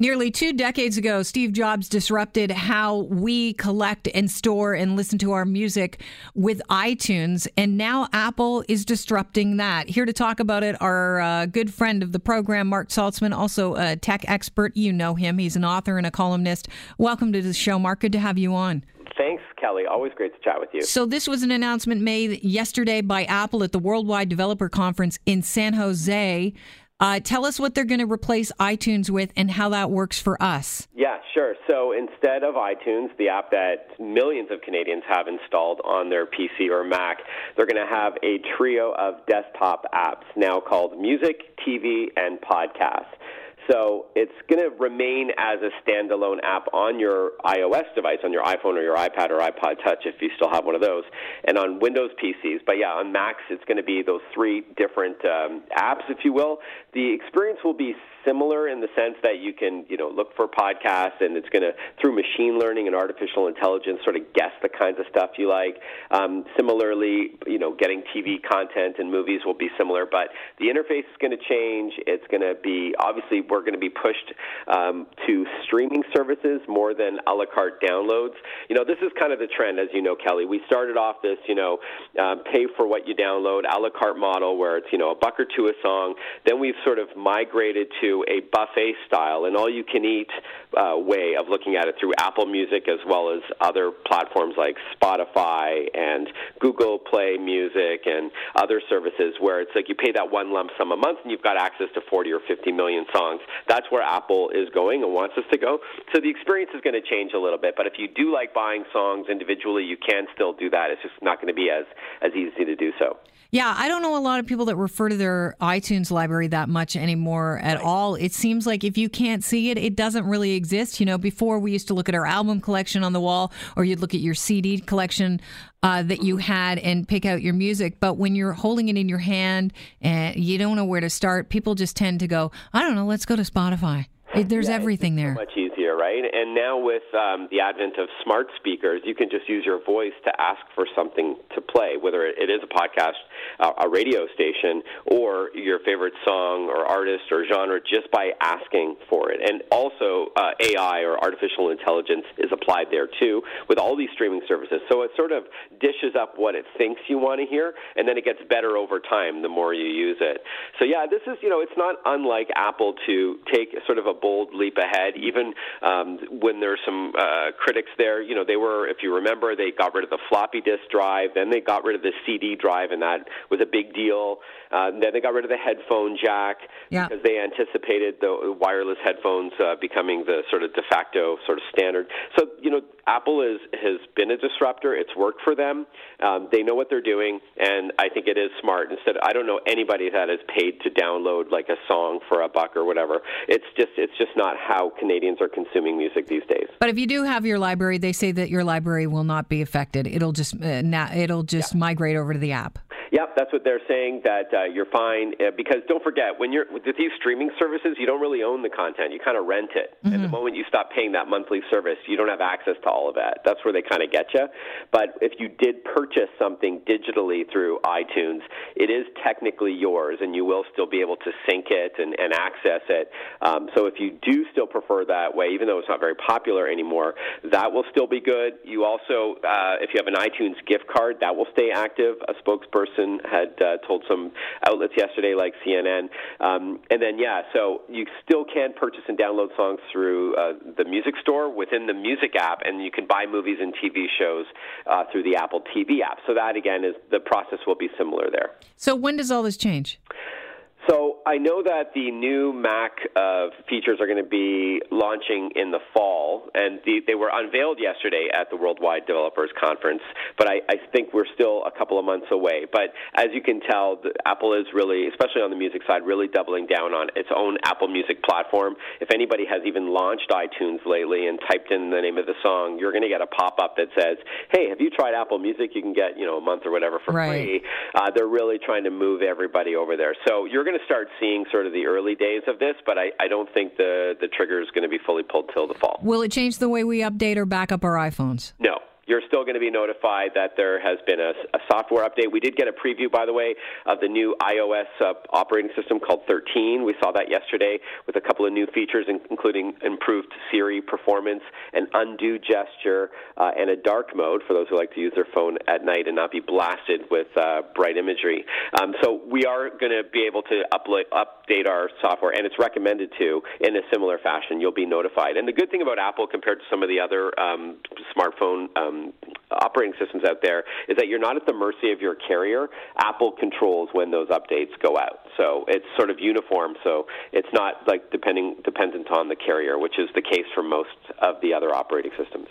Nearly two decades ago, Steve Jobs disrupted how we collect and store and listen to our music with iTunes. And now Apple is disrupting that. Here to talk about it, our uh, good friend of the program, Marc Saltzman, also a tech expert. You know him, he's an author and a columnist. Welcome to the show, Marc. Good to have you on. Thanks, Kelly. Always great to chat with you. So, this was an announcement made yesterday by Apple at the Worldwide Developer Conference in San Jose. Uh, tell us what they're going to replace iTunes with and how that works for us. Yeah, sure. So instead of iTunes, the app that millions of Canadians have installed on their PC or Mac, they're going to have a trio of desktop apps now called Music, TV, and Podcasts. So it's going to remain as a standalone app on your iOS device, on your iPhone or your iPad or iPod Touch if you still have one of those, and on Windows PCs. But yeah, on Macs, it's going to be those three different um, apps, if you will. The experience will be similar in the sense that you can, you know, look for podcasts and it's going to, through machine learning and artificial intelligence, sort of guess the kinds of stuff you like. Um, similarly, you know, getting TV content and movies will be similar, but the interface is going to change. It's going to be, obviously, we're going to be pushed um, to streaming services more than a la carte downloads. You know, this is kind of the trend, as you know, Kelly. We started off this, you know, um, pay for what you download, a la carte model where it's, you know, a buck or two a song. Then we've sort of migrated to a buffet style, an all you can eat uh, way of looking at it through Apple Music as well as other platforms like Spotify and Google Play Music and other services where it's like you pay that one lump sum a month and you've got access to 40 or 50 million songs. That's where Apple is going and wants us to go. So the experience is going to change a little bit, but if you do like buying songs individually, you can still do that. It's just not going to be as as easy to do so. Yeah, I don't know a lot of people that refer to their iTunes library that much anymore at right. all. It seems like if you can't see it, it doesn't really exist. You know, before we used to look at our album collection on the wall, or you'd look at your CD collection uh, that you had and pick out your music. But when you're holding it in your hand and you don't know where to start, people just tend to go, I don't know, let's go to Spotify. There's yeah, everything there. So much easier, right? And now with um, the advent of smart speakers, you can just use your voice to ask for something to play, whether it is a podcast, uh, a radio station, or your favorite song or artist or genre, just by asking for it. And also, uh, AI or artificial intelligence is applied there too with all these streaming services. So it sort of dishes up what it thinks you want to hear, and then it gets better over time the more you use it. So yeah, this is you know it's not unlike Apple to take sort of a bold leap ahead. Even um, when there's some uh, critics there, you know, they were, if you remember, they got rid of the floppy disk drive, then they got rid of the CD drive, and that was a big deal. Uh, then they got rid of the headphone jack yeah. because they anticipated the wireless headphones uh, becoming the sort of de facto sort of standard. So, you know, Apple is, has been a disruptor. It's worked for them. Um, they know what they're doing, and I think it is smart. Instead, I don't know anybody that has paid to download like a song for a buck or whatever. It's just it's just not how Canadians are consuming music these days. But if you do have your library, they say that your library will not be affected. It'll just uh, na- it'll just yeah. migrate over to the app. Yep, that's what they're saying. That uh, you're fine uh, because don't forget when you're with these streaming services, you don't really own the content. You kind of rent it, mm-hmm. and the moment you stop paying that monthly service, you don't have access to all of that. That's where they kind of get you. But if you did purchase something digitally through iTunes, it is technically yours, and you will still be able to sync it and, and access it. Um, so if you do still prefer that way, even though it's not very popular anymore, that will still be good. You also, uh, if you have an iTunes gift card, that will stay active. A spokesperson had uh, told some outlets yesterday, like CNN. Um, and then, yeah, so you still can purchase and download songs through uh, the music store within the music app, and you can buy movies and TV shows uh, through the Apple TV app. So that again is the process will be similar there. So when does all this change? I know that the new Mac uh, features are going to be launching in the fall, and the, they were unveiled yesterday at the Worldwide Developers Conference. But I, I think we're still a couple of months away. But as you can tell, the, Apple is really, especially on the music side, really doubling down on its own Apple Music platform. If anybody has even launched iTunes lately and typed in the name of the song, you're going to get a pop-up that says, "Hey, have you tried Apple Music? You can get you know a month or whatever for right. free." Uh, they're really trying to move everybody over there. So you're going to start seeing sort of the early days of this, but I, I don't think the, the trigger is going to be fully pulled till the fall. Will it change the way we update or back up our iPhones? No, you're still going to be notified that there has been a, a, software update. We did get a preview, by the way, of the new iOS uh, operating system called 13. We saw that yesterday with a couple of new features, including improved Siri performance, an undo gesture, uh, and a dark mode for those who like to use their phone at night and not be blasted with uh, bright imagery. Um, so we are going to be able to upla- our software, and it's recommended to in a similar fashion. You'll be notified. And the good thing about Apple compared to some of the other um, smartphone um, operating systems out there is that you're not at the mercy of your carrier. Apple controls when those updates go out, so it's sort of uniform. So it's not like depending dependent on the carrier, which is the case for most of the other operating systems.